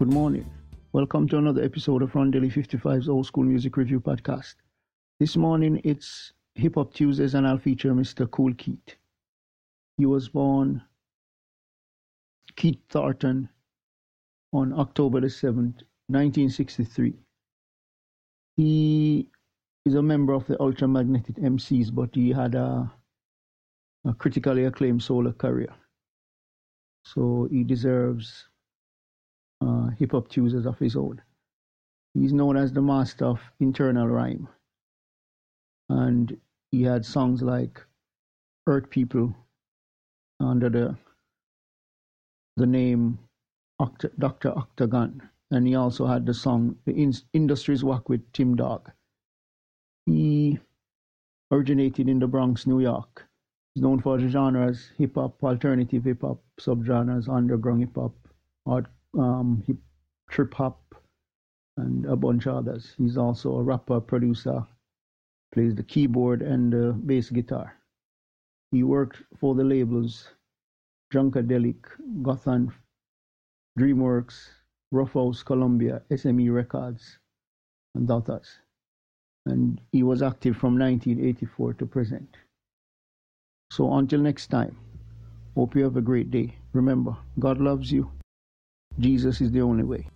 Good morning. Welcome to another episode of Rondelle 55's Old School Music Review Podcast. This morning it's Hip Hop Tuesdays and I'll feature Mr. Kool Keith. He was born Keith Thornton on October the 7th, 1963. He is a member of the Ultramagnetic MCs, but he had a, a critically acclaimed solo career. So he deserves uh, hip hop Tuesdays of his own. He's known as the master of internal rhyme. And he had songs like Earth People under the the name Dr. Octagon. And he also had the song The In- Industries Walk with Tim Dog. He originated in the Bronx, New York. He's known for the genres hip hop, alternative hip hop, subgenres, underground hip hop, um, hip, trip hop, and a bunch of others. He's also a rapper, producer, plays the keyboard and the bass guitar. He worked for the labels Junkadelic, Gotham, DreamWorks, Ruffhouse, Columbia, SME Records, and others. And he was active from 1984 to present. So until next time, hope you have a great day. Remember, God loves you. Jesus is the only way.